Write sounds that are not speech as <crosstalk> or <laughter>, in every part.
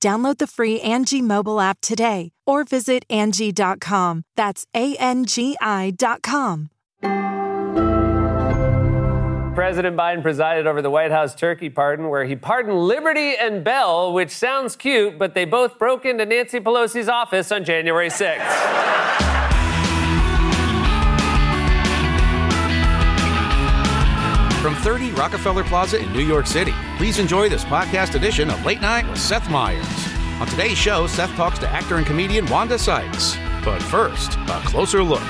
Download the free Angie mobile app today or visit Angie.com. That's A N G I.com. President Biden presided over the White House turkey pardon, where he pardoned Liberty and Bell, which sounds cute, but they both broke into Nancy Pelosi's office on January 6th. <laughs> From 30 Rockefeller Plaza in New York City, please enjoy this podcast edition of Late Night with Seth Meyers. On today's show, Seth talks to actor and comedian Wanda Sykes. But first, a closer look.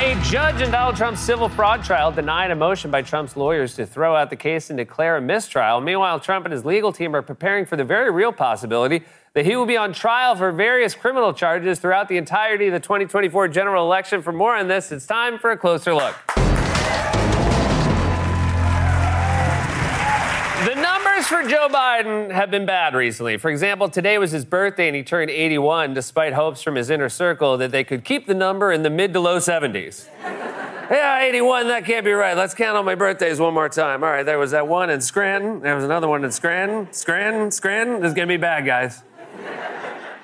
A judge in Donald Trump's civil fraud trial denied a motion by Trump's lawyers to throw out the case and declare a mistrial. Meanwhile, Trump and his legal team are preparing for the very real possibility that he will be on trial for various criminal charges throughout the entirety of the 2024 general election. For more on this, it's time for a closer look. The numbers for Joe Biden have been bad recently. For example, today was his birthday and he turned 81 despite hopes from his inner circle that they could keep the number in the mid to low 70s. <laughs> yeah, 81, that can't be right. Let's count on my birthdays one more time. All right, there was that one in Scranton. There was another one in Scranton. Scranton, Scranton. This is going to be bad, guys.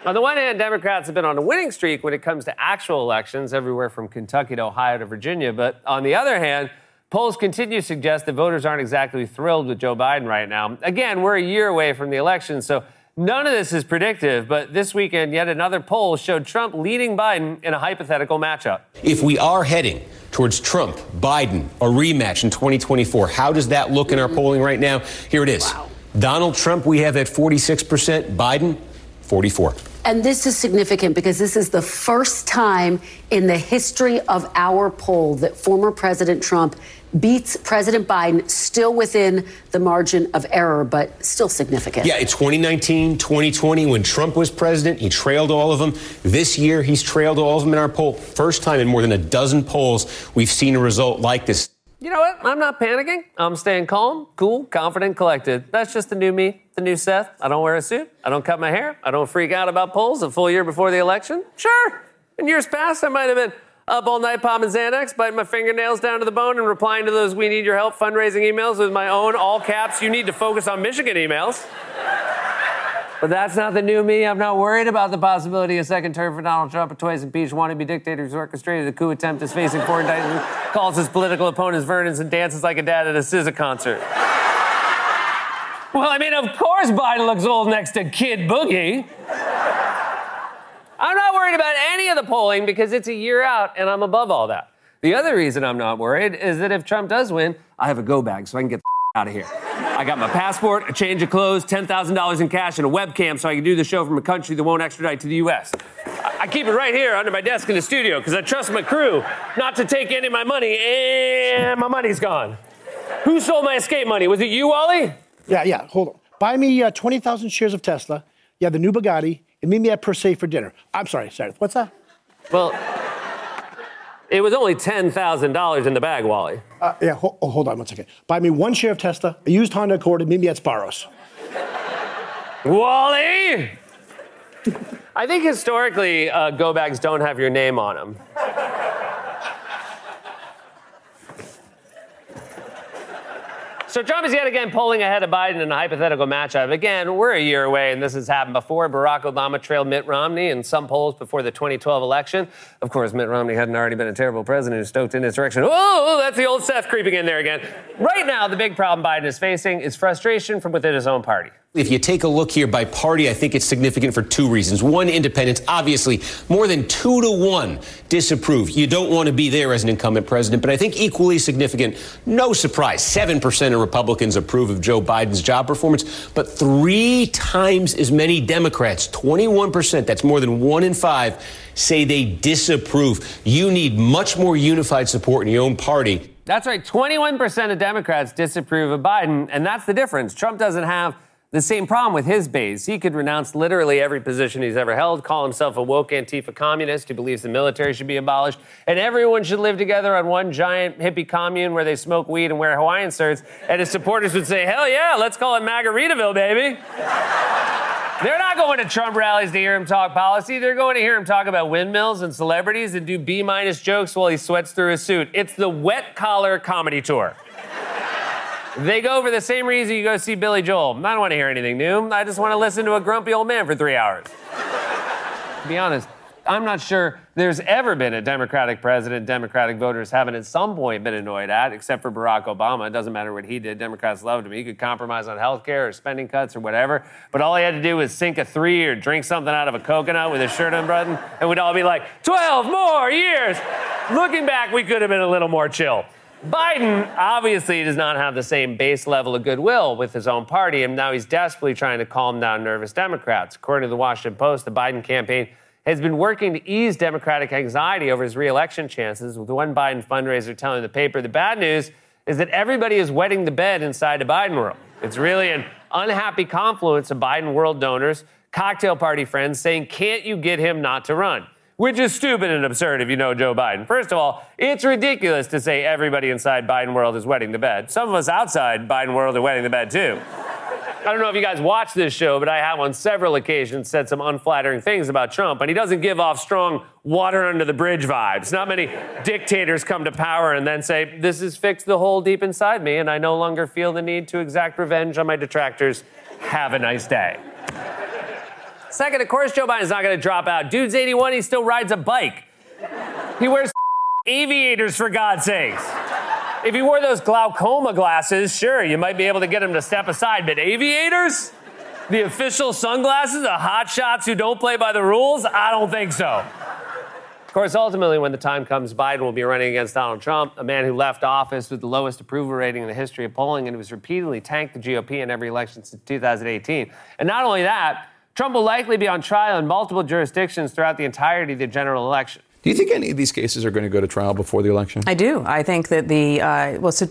On the one hand, Democrats have been on a winning streak when it comes to actual elections, everywhere from Kentucky to Ohio to Virginia. But on the other hand, polls continue to suggest that voters aren't exactly thrilled with Joe Biden right now. Again, we're a year away from the election, so none of this is predictive. But this weekend, yet another poll showed Trump leading Biden in a hypothetical matchup. If we are heading towards Trump, Biden, a rematch in 2024, how does that look in our polling right now? Here it is. Wow. Donald Trump, we have at 46%. Biden, 44. And this is significant because this is the first time in the history of our poll that former President Trump beats President Biden, still within the margin of error, but still significant. Yeah, it's 2019, 2020, when Trump was president, he trailed all of them. This year, he's trailed all of them in our poll. First time in more than a dozen polls we've seen a result like this. You know what? I'm not panicking. I'm staying calm, cool, confident, collected. That's just the new me, the new Seth. I don't wear a suit. I don't cut my hair. I don't freak out about polls a full year before the election. Sure, in years past, I might have been up all night popping Xanax, biting my fingernails down to the bone, and replying to those "We need your help" fundraising emails with my own all caps. You need to focus on Michigan emails. But that's not the new me. I'm not worried about the possibility of a second term for Donald Trump. A twice impeached wannabe dictator who's orchestrated a coup attempt is facing four indictments, calls his political opponents Vernons, and dances like a dad at a SZA concert. well, I mean, of course Biden looks old next to Kid Boogie. I'm not worried about any of the polling because it's a year out and I'm above all that. The other reason I'm not worried is that if Trump does win, I have a go bag so I can get out of here. I got my passport, a change of clothes, $10,000 in cash, and a webcam so I can do the show from a country that won't extradite to the U.S. I, I keep it right here under my desk in the studio because I trust my crew not to take any of my money, and my money's gone. Who stole my escape money? Was it you, Wally? Yeah, yeah, hold on. Buy me uh, 20,000 shares of Tesla. Yeah, the new Bugatti, and meet me at Per Se for dinner. I'm sorry, sorry. What's that? Well, it was only $10,000 in the bag, Wally. Uh, yeah, ho- oh, hold on one second. Buy me one share of Tesla, a used Honda Accord, and meet me at Sbarro's. Wally! I think historically, uh, go bags don't have your name on them. So Trump is yet again polling ahead of Biden in a hypothetical matchup. Again, we're a year away, and this has happened before. Barack Obama trailed Mitt Romney in some polls before the 2012 election. Of course, Mitt Romney hadn't already been a terrible president who stoked in insurrection. Oh, that's the old Seth creeping in there again. Right now, the big problem Biden is facing is frustration from within his own party. If you take a look here by party, I think it's significant for two reasons. One, independents, obviously, more than two to one disapprove. You don't want to be there as an incumbent president, but I think equally significant, no surprise, 7% of Republicans approve of Joe Biden's job performance, but three times as many Democrats, 21%, that's more than one in five, say they disapprove. You need much more unified support in your own party. That's right, 21% of Democrats disapprove of Biden, and that's the difference. Trump doesn't have the same problem with his base. He could renounce literally every position he's ever held, call himself a woke Antifa communist who believes the military should be abolished, and everyone should live together on one giant hippie commune where they smoke weed and wear Hawaiian shirts. And his supporters would say, hell yeah, let's call it Margaritaville, baby. They're not going to Trump rallies to hear him talk policy. They're going to hear him talk about windmills and celebrities and do B minus jokes while he sweats through his suit. It's the wet collar comedy tour. They go for the same reason you go see Billy Joel. I don't want to hear anything new. I just want to listen to a grumpy old man for three hours. to be honest, I'm not sure there's ever been a Democratic president Democratic voters haven't at some point been annoyed at, except for Barack Obama. It doesn't matter what he did. Democrats loved him. He could compromise on health care or spending cuts or whatever. But all he had to do was sink a three or drink something out of a coconut with his shirt unbuttoned, and we'd all be like, 12 more years. Looking back, we could have been a little more chill. Biden obviously does not have the same base level of goodwill with his own party, and now he's desperately trying to calm down nervous Democrats. According to the Washington Post, the Biden campaign has been working to ease Democratic anxiety over his reelection chances, with one Biden fundraiser telling the paper the bad news is that everybody is wetting the bed inside the Biden world. It's really an unhappy confluence of Biden world donors, cocktail party friends saying, Can't you get him not to run? which is stupid and absurd if you know Joe Biden. First of all, it's ridiculous to say everybody inside Biden world is wetting the bed. Some of us outside Biden world are wetting the bed too. I don't know if you guys watch this show, but I have on several occasions said some unflattering things about Trump, and he doesn't give off strong water under the bridge vibes. Not many dictators come to power and then say, This has fixed the hole deep inside me, and I no longer feel the need to exact revenge on my detractors. Have a nice day. Second, of course, Joe Biden's not going to drop out. Dude's 81, he still rides a bike. He wears <laughs> aviators, for God's sakes. If you wore those glaucoma glasses, sure, you might be able to get him to step aside, but aviators? The official sunglasses of hotshots who don't play by the rules? I don't think so. Of course, ultimately, when the time comes, Biden will be running against Donald Trump, a man who left office with the lowest approval rating in the history of polling and who has repeatedly tanked the GOP in every election since 2018. And not only that, Trump will likely be on trial in multiple jurisdictions throughout the entirety of the general election. Do you think any of these cases are going to go to trial before the election? I do. I think that the uh, well, so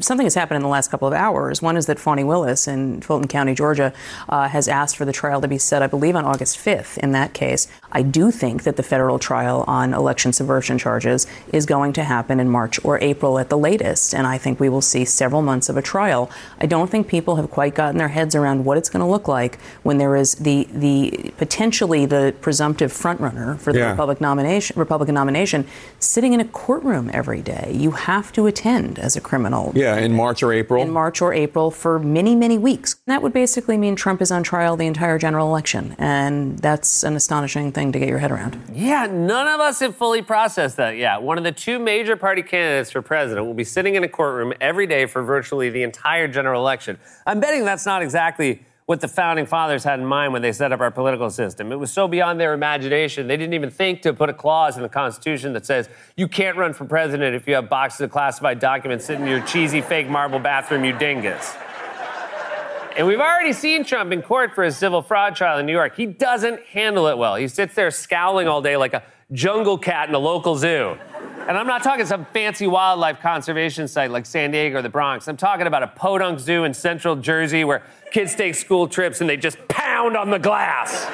something has happened in the last couple of hours. One is that Fani Willis in Fulton County, Georgia, uh, has asked for the trial to be set, I believe, on August 5th. In that case, I do think that the federal trial on election subversion charges is going to happen in March or April at the latest, and I think we will see several months of a trial. I don't think people have quite gotten their heads around what it's going to look like when there is the the potentially the presumptive frontrunner for the Yeah. Republican nomination. Republican nomination sitting in a courtroom every day. You have to attend as a criminal. Yeah, in March or April. In March or April for many, many weeks. That would basically mean Trump is on trial the entire general election. And that's an astonishing thing to get your head around. Yeah, none of us have fully processed that yet. One of the two major party candidates for president will be sitting in a courtroom every day for virtually the entire general election. I'm betting that's not exactly what the founding fathers had in mind when they set up our political system. It was so beyond their imagination, they didn't even think to put a clause in the Constitution that says you can't run for president if you have boxes of classified documents sitting in your cheesy fake marble bathroom, you dingus. And we've already seen Trump in court for his civil fraud trial in New York. He doesn't handle it well. He sits there scowling all day like a jungle cat in a local zoo. And I'm not talking some fancy wildlife conservation site like San Diego or the Bronx. I'm talking about a podunk zoo in central Jersey where kids take school trips and they just pound on the glass.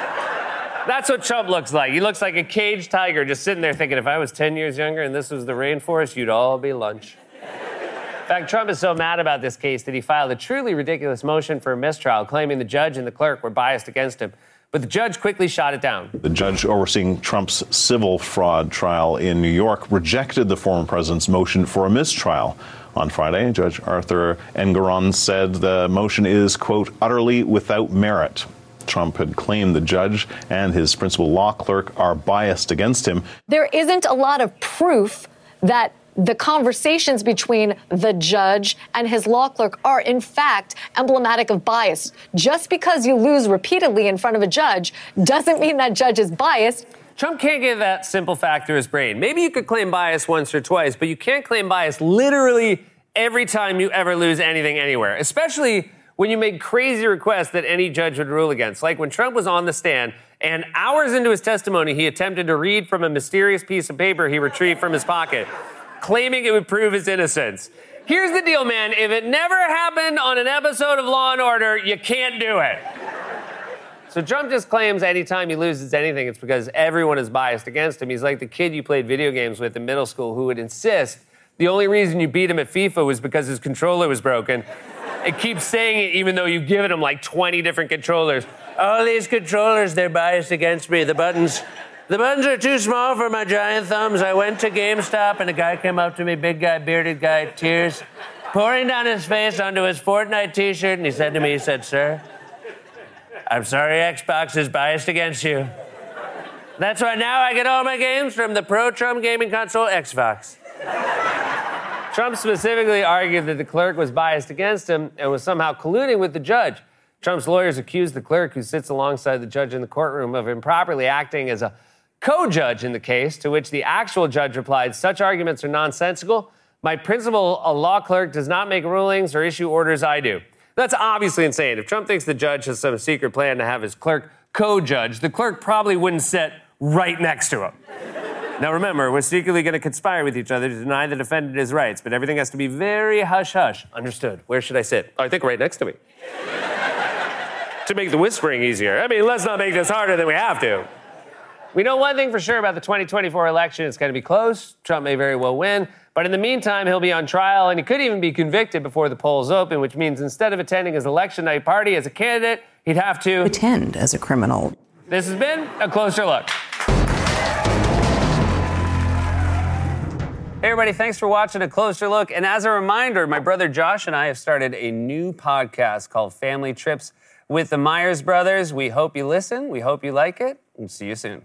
That's what Trump looks like. He looks like a caged tiger just sitting there thinking, if I was 10 years younger and this was the rainforest, you'd all be lunch. In fact, Trump is so mad about this case that he filed a truly ridiculous motion for a mistrial, claiming the judge and the clerk were biased against him. But the judge quickly shot it down. The judge overseeing Trump's civil fraud trial in New York rejected the former president's motion for a mistrial. On Friday, Judge Arthur Engoron said the motion is, quote, utterly without merit. Trump had claimed the judge and his principal law clerk are biased against him. There isn't a lot of proof that the conversations between the judge and his law clerk are, in fact, emblematic of bias. Just because you lose repeatedly in front of a judge doesn't mean that judge is biased. Trump can't get that simple fact through his brain. Maybe you could claim bias once or twice, but you can't claim bias literally every time you ever lose anything anywhere, especially when you make crazy requests that any judge would rule against. Like when Trump was on the stand and hours into his testimony, he attempted to read from a mysterious piece of paper he retrieved from his pocket, claiming it would prove his innocence. Here's the deal, man. If it never happened on an episode of Law and Order, you can't do it. So Trump just claims anytime he loses anything, it's because everyone is biased against him. He's like the kid you played video games with in middle school who would insist the only reason you beat him at FIFA was because his controller was broken. It keeps saying it even though you've given him like 20 different controllers. All these controllers, they're biased against me. The buttons, the buttons are too small for my giant thumbs. I went to GameStop and a guy came up to me, big guy, bearded guy, tears pouring down his face onto his Fortnite t-shirt, and he said to me, he said, sir, I'm sorry Xbox is biased against you. That's why now I get all my games from the Pro Trump gaming console Xbox. Trump specifically argued that the clerk was biased against him and was somehow colluding with the judge. Trump's lawyers accused the clerk, who sits alongside the judge in the courtroom, of improperly acting as a co judge in the case, to which the actual judge replied, Such arguments are nonsensical. My principal, a law clerk, does not make rulings or issue orders, I do. That's obviously insane. If Trump thinks the judge has some secret plan to have his clerk co judge, the clerk probably wouldn't sit right next to him. Now remember, we're secretly going to conspire with each other to deny the defendant his rights, but everything has to be very hush hush. Understood. Where should I sit? Oh, I think right next to me. <laughs> to make the whispering easier. I mean, let's not make this harder than we have to. We know one thing for sure about the 2024 election it's going to be close. Trump may very well win. But in the meantime, he'll be on trial and he could even be convicted before the polls open, which means instead of attending his election night party as a candidate, he'd have to attend as a criminal. This has been a closer look. Hey, everybody, thanks for watching A Closer Look. And as a reminder, my brother Josh and I have started a new podcast called Family Trips with the Meyers Brothers. We hope you listen. We hope you like it. And see you soon.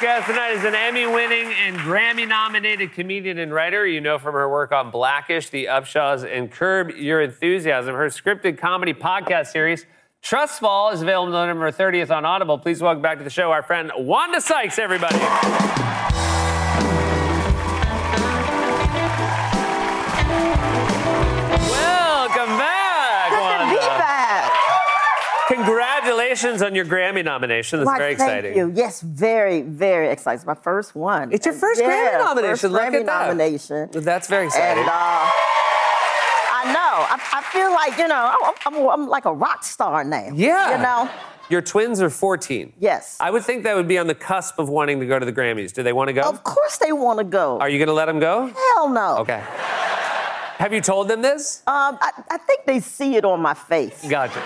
Guest tonight is an Emmy winning and Grammy nominated comedian and writer. You know from her work on Blackish, The Upshaws, and Curb Your Enthusiasm. Her scripted comedy podcast series, Trust Fall, is available November 30th on Audible. Please welcome back to the show our friend Wanda Sykes, everybody. Congratulations on your Grammy nomination. That's Why, very thank exciting. you. Yes, very, very exciting. It's my first one. It's your first yeah, Grammy nomination. First Look Grammy at that. nomination. That's very exciting. And uh, I know. I, I feel like you know. I'm, I'm, I'm like a rock star now. Yeah. You know. Your twins are 14. Yes. I would think that would be on the cusp of wanting to go to the Grammys. Do they want to go? Of course they want to go. Are you going to let them go? Hell no. Okay. Have you told them this? Um, I, I think they see it on my face. Gotcha.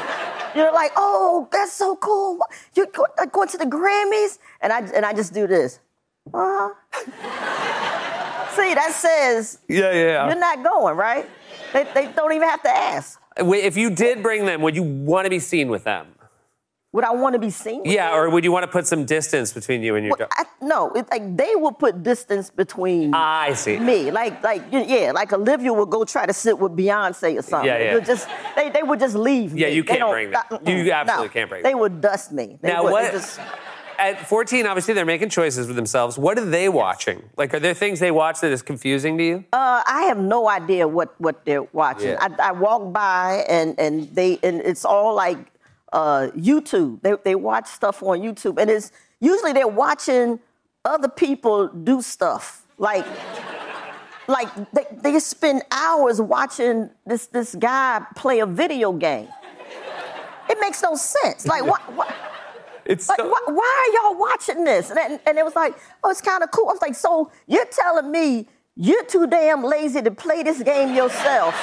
You're like, oh, that's so cool. You're going to the Grammys, and I and I just do this. Uh huh. <laughs> see, that says Yeah, yeah, you're not going, right? They, they don't even have to ask. If you did bring them, would you want to be seen with them? Would I want to be seen? Yeah, them? or would you want to put some distance between you and your Well? I, no, it's like they will put distance between I see. me. Like, like yeah, like Olivia would go try to sit with Beyonce or something. Yeah, yeah. You'll just they, they would just leave. Yeah, me. you They can't bring them. You absolutely no. can't bring me. They would dust me. They Now, would, what- Just, at 14, obviously they're making choices for themselves. What are they watching? Like, are there things they watch that is confusing to you? Uh, I have no idea what, what they're watching. Yeah. I, I walk by and, and they and it's all like uh, YouTube. They, they watch stuff on YouTube, and it's usually they're watching other people do stuff. Like, like they, they spend hours watching this this guy play a video game. It makes no sense. Like what? what <laughs> it's like, why, why are y'all watching this? And, and it was like, oh, it's kind of cool. I was like, so you're telling me you're too damn lazy to play this game yourself?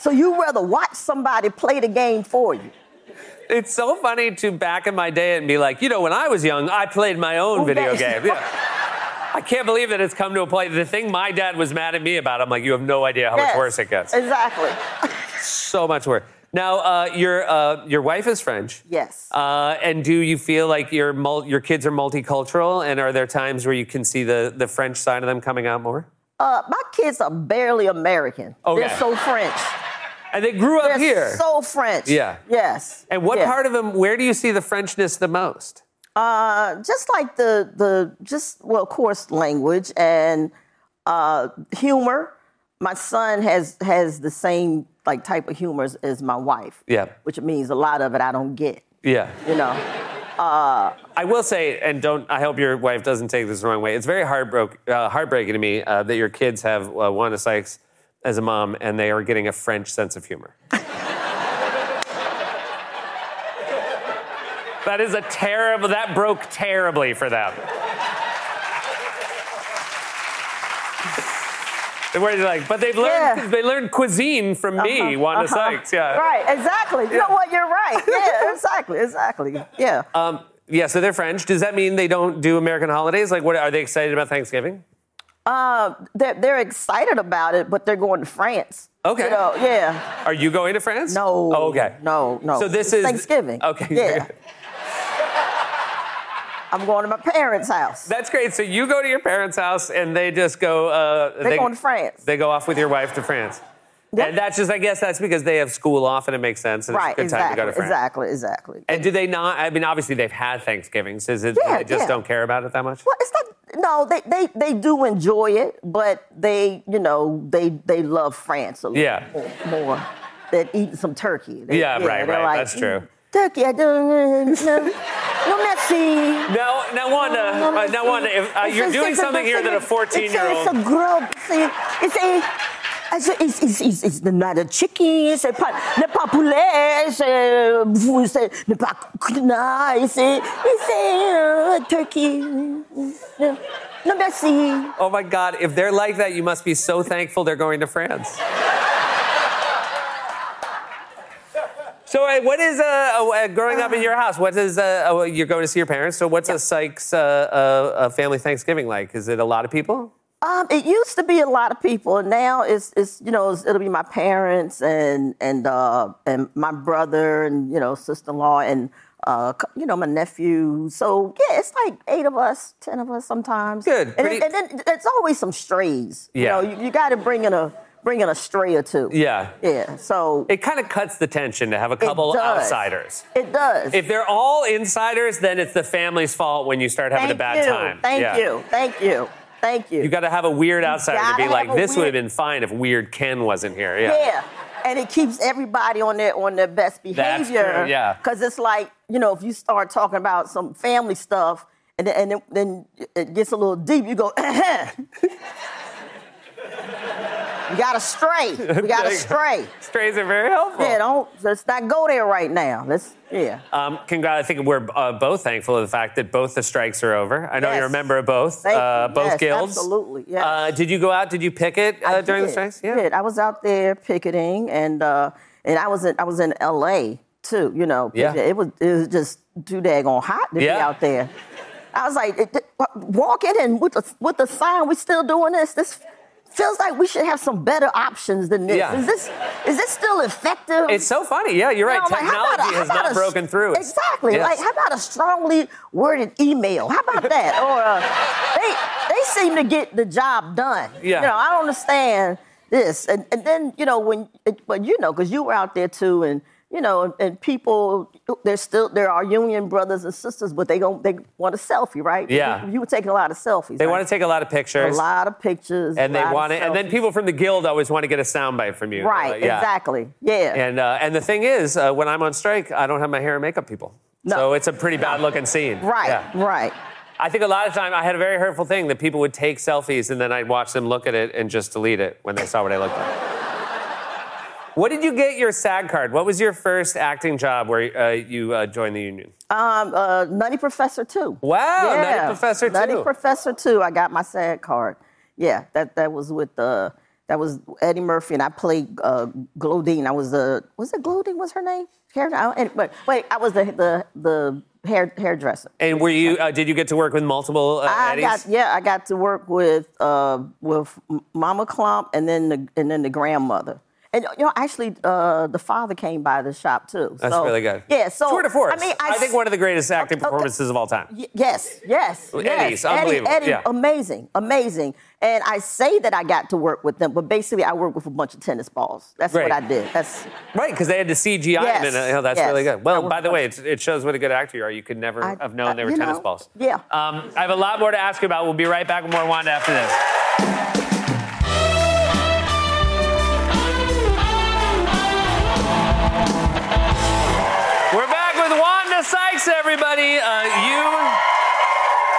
So you rather watch somebody play the game for you? It's so funny to back in my day and be like, you know, when I was young, I played my own Oh, video game. Yeah. <laughs> I can't believe that it's come to a point. The thing my dad was mad at me about, I'm like, you have no idea how much worse it gets. Exactly. So much worse. Now, uh, your uh, your wife is French. Yes. Uh, and do you feel like your mul- your kids are multicultural? And are there times where you can see the, the French side of them coming out more? Uh, my kids are barely American. Okay. They're so French. And they grew up They're here. so French. Yeah. Yes. And what Yeah. part of them? Where do you see the Frenchness the most? Uh, just like the the just well, of course, language and uh, humor. My son has has the same like type of humor as, as my wife, Yeah. which means a lot of it I don't get. Yeah. You know. Uh, I will say, and don't. I hope your wife doesn't take this the wrong way. It's very heartbroken, uh, heartbreaking to me uh, that your kids have uh, Wanda Sykes as a mom, and they are getting a French sense of humor. that is a terrible. That broke terribly for them. Where they're like, but they've learned. Yeah. They learned cuisine from me, Uh-huh, Wanda uh-huh. Sykes. Yeah. Right. Exactly. You know what? You're right. <laughs> Yeah. Exactly. Exactly. Yeah. Um, yeah. So they're French. Does that mean they don't do American holidays? Like, what are they excited about Thanksgiving? Uh, they're, they're excited about it, but they're going to France. Okay. You know, yeah. Are you going to France? No. Oh, okay. No, no. So this It's is Thanksgiving. Okay. <laughs> Yeah. I'm going to my parents' house. That's great. So you go to your parents' house and they just go. Uh, They're going to France. They go off with your wife to France. And that's just, I guess, that's because they have school off and it makes sense. And right. it's a good time exactly. to go to France. Exactly. Exactly. And do they not? I mean, obviously they've had Thanksgivings. Is it Yeah, they just yeah. don't care about it that much? Well, it's not. No, they, they they do enjoy it, but they you know they they love France a little Yeah. more, more than eating some turkey. They- Yeah, right, right. like, That's true. "Mm, Turkey, I don't know. no, no merci. Now, now, Wanda, uh, now, Wanda, if, uh, you're doing something here that a 14-year-old... It's a old. grub. C'est, it's a. It's, it's, it's, it's, it's not a chicken, c'est pas, n'est pas poulet, c'est, vous, c'est, n'est pas canard, c'est, c'est turkey. No, merci. Oh my God, if they're like that, you must be so thankful they're going to France. So, uh, what is uh, uh, growing up in your house? What is uh, you're going to see your parents? So, what's a Sykes uh, uh, family Thanksgiving like? Is it a lot of people? Um, it used to be a lot of people, and now it's, it's you know it's, it'll be my parents and and uh, and my brother and you know sister-in-law and uh, you know my nephew. So yeah, it's like eight of us, ten of us sometimes. Good, And, and then there's always some strays. Yeah. You know, you, you got to bring in a bring in a stray or two. Yeah. Yeah. So It kind of cuts the tension to have a couple outsiders. it does. If they're all insiders, then it's the family's fault when you start having Thank a bad you. time. Thank Yeah. you. Thank you. Thank you. You got to have a weird outsider to be like, this would have been fine if Weird Ken wasn't here. Yeah. Yeah. And it keeps everybody on their on their best behavior. true, yeah. Because it's like, you know, if you start talking about some family stuff and then, and then, then it gets a little deep, you go, <clears throat> We got to stray. We got to stray. Strays are very helpful. Yeah, don't let's not go there right now. Let's yeah. Um, congrats. I think we're uh, both thankful of the fact that both the strikes are over. I know Yes. you're a member of both, Thank uh, both Yes, guilds. absolutely, yes. Uh, did you go out? Did you picket uh, I during the strikes? did. I was out there picketing, and uh, and I was in I was in L.A. too. You know, Yeah. it was it was just too daggone hot to be out there. I was like, walking and with the with the sign, we still doing this. This feels like we should have some better options than this. Yeah. Is this is this still effective? It's so funny. Yeah, you're right. You know, like, how about a- Technology has not a- broken through. Exactly. Yes. Like, how about a strongly worded email? How about that? <laughs> or uh, they they seem to get the job done. Yeah. You know, I don't understand this. And and then you know when, it, but you know, because you were out there too, and you know, and people, there's still there are union brothers and sisters, but they don't they want a selfie, right? Yeah. You, you were taking a lot of selfies. They right? want to take a lot of pictures. a lot of pictures, and they want it, and then people from the guild always want to get a soundbite from you. Right, Like, yeah. exactly. Yeah. And uh, and the thing is, uh, when I'm on strike, I don't have my hair and makeup people. No. So it's a pretty bad looking scene. right, Yeah. right. I think a lot of time I had a very hurtful thing that people would take selfies and then I'd watch them look at it and just delete it when they saw what I looked like. What did you get your SAG card? What was your first acting job where uh, you uh, joined the union? Um, uh, Nutty Professor too. Wow, yeah. Nutty Professor Nutty too. Professor too. I got my SAG card. Yeah, that that was with uh, that was Eddie Murphy, and I played uh, Glodine. I was the was it Glodine? Was her name? Hair, I, but wait, I was the the the hair hairdresser. And were you? Uh, did you get to work with multiple uh, I Eddies? got yeah, I got to work with uh, with Mama Clump and then the and then the grandmother. And you know, actually, uh, the father came by the shop too. That's So, really good. Yeah, so Tour de force. I mean, I, think one of the greatest acting performances of all time. Y- Yes, yes, Well, yes. Eddie's unbelievable, Eddie, yeah. amazing, amazing. And I say that I got to work with them, but basically I worked with a bunch of tennis balls. That's Right. what I did. That's Right, because they had the CGI Yes, and uh, that's yes. really good. Well, by the way, it's, it shows what a good actor you are. You could never I- have known I- they were tennis know, balls. yeah. Um, I have a lot more to ask you about. We'll be right back with more Wanda after this. Sykes, everybody. Uh, you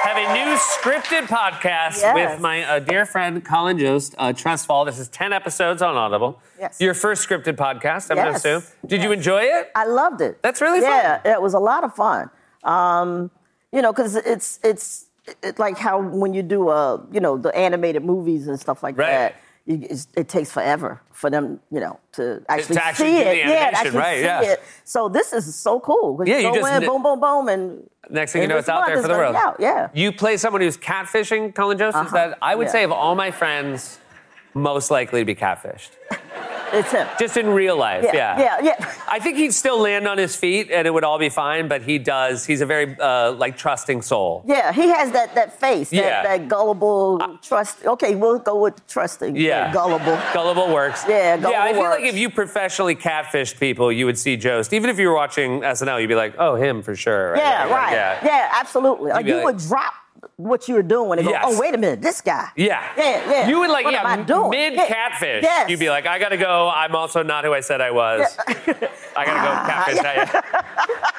have a new scripted podcast Yes. with my uh, dear friend Colin Jost, uh, Trust Fall. This is 10 episodes on Audible. Yes. Your first scripted podcast, I'm going to assume. Did you enjoy it? I loved it. That's really fun. yeah, it was a lot of fun. Um, you know, because it's it's it, like how when you do uh you know the animated movies and stuff like Right. that. You, it takes forever for them, you know, to actually, actually see it. yeah, to animation, actually right, see yeah. it. So this is so cool. Yeah, you you just in, boom, boom, boom, and Next thing you know, it's out there for the world. out, Yeah. You play someone who's catfishing, Colin Jost? Uh-huh. that I would Yeah. say of all my friends, most likely to be catfished. It's him. Just in real life, yeah. Yeah, yeah, yeah. I think he'd still land on his feet and it would all be fine, but he does. He's a very uh, like trusting soul. Yeah, he has that that face, that, Yeah. that gullible trust. Okay, we'll go with trusting. Yeah. gullible. Gullible works. Yeah, Yeah, I gullible feel like if you professionally catfished people, you would see Jost. Even if you were watching SNL, you'd be like, oh, him for sure. Yeah, Like, right. Yeah. Yeah, absolutely. Like you like- would drop what you were doing and go, Yes. oh, wait a minute, this guy. Yeah. Yeah, yeah. You would like, What yeah, am I doing? mid Yeah. catfish. Yes. You'd be like, I gotta go. I'm also not who I said I was. <laughs> I gotta go <laughs> catfish. <laughs>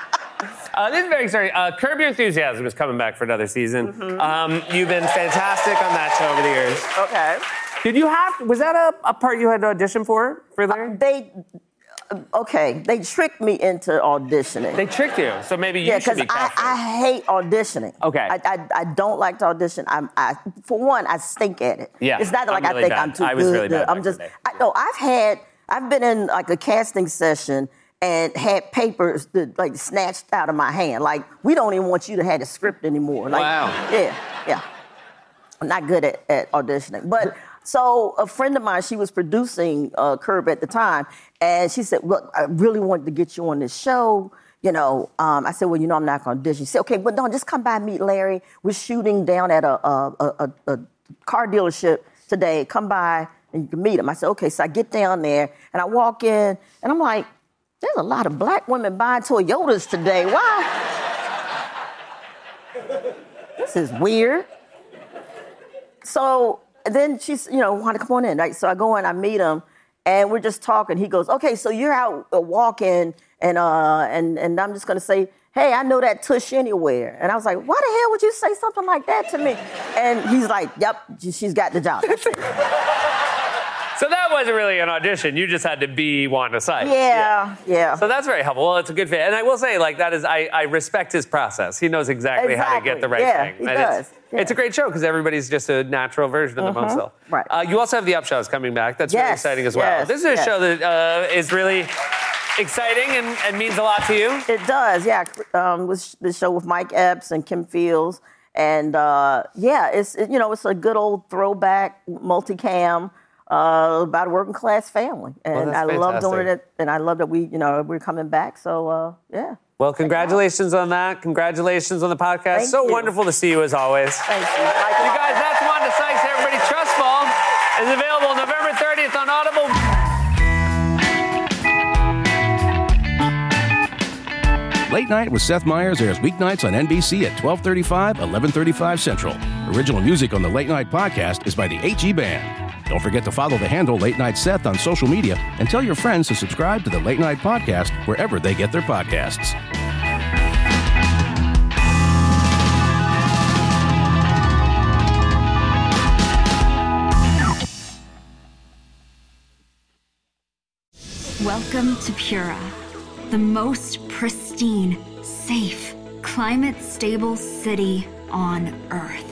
Uh, this is very exciting. Uh, Curb Your Enthusiasm is coming back for another season. Mm-hmm. Um, you've been fantastic on that show over the years. Okay. Did you have? Was that a, a part you had to audition for for there? They, uh, okay, they tricked me into auditioning. They tricked you, so maybe you yeah, should be I, catfished. I hate auditioning. Okay. I, I, I don't like to audition. I'm, I, for one, I stink at it. Yeah, It's not I'm like really I think bad. I'm too I was good. really bad I'm just. I know, I've had, I've been in like a casting session and had papers that like snatched out of my hand. Like, we don't even want you to have the script anymore. Like, Wow. Yeah, yeah. I'm not good at, at auditioning. But so a friend of mine, she was producing uh, Curb at the time, and she said, "Look, I really wanted to get you on this show." You know, um, I said, "Well, you know, I'm not going to audition." She said, "Okay, but no, just come by and meet Larry. We're shooting down at a, a, a, a car dealership today. Come by and you can meet him." I said, "Okay." So I get down there and I walk in, and I'm like, "There's a lot of black women buying Toyotas today. Why?" <laughs> this is weird. So then she's, you know, want to come on in, right? So I go in, I meet him, and we're just talking. He goes, "Okay, so you're out uh, walking, and uh, and and I'm just gonna say, hey, I know that tush anywhere." And I was like, "Why the hell would you say something like that to me?" And he's like, "Yep, she's got the job." <laughs> So that wasn't really an audition. You just had to be Wanda Sykes. yeah, yeah. So that's very helpful. Well, it's a good fit. And I will say, like, that is, I, I respect his process. He knows exactly, how to get the right Yeah, thing. he And does. It's, it's a great show because everybody's just a natural version of Mhm. themselves. Right. Uh, you also have the Upshaws coming back. That's really exciting as well. yes, this is a yes. show that uh, is really exciting and, and means a lot to you. It does, yeah. Um, the show with Mike Epps and Kim Fields, and uh, yeah, it's it, you know it's a good old throwback multicam uh, about a working class family, and that's I love doing it. And I love that we you know we're coming back. So uh, yeah, Well, congratulations on that. Congratulations on the podcast. Thank so you. wonderful to see you as always. thank you. You guys, that's Wanda Sykes. Everybody, Trust Fall is available November 30th on Audible. Late Night with Seth Meyers airs weeknights on NBC at 1235, 1135 Central. Original music on the Late Night Podcast is by the 8G Band. Don't forget to follow the handle Late Night Seth on social media and tell your friends to subscribe to the Late Night Podcast wherever they get their podcasts. Welcome to Pura, the most pristine, safe, climate stable city on Earth.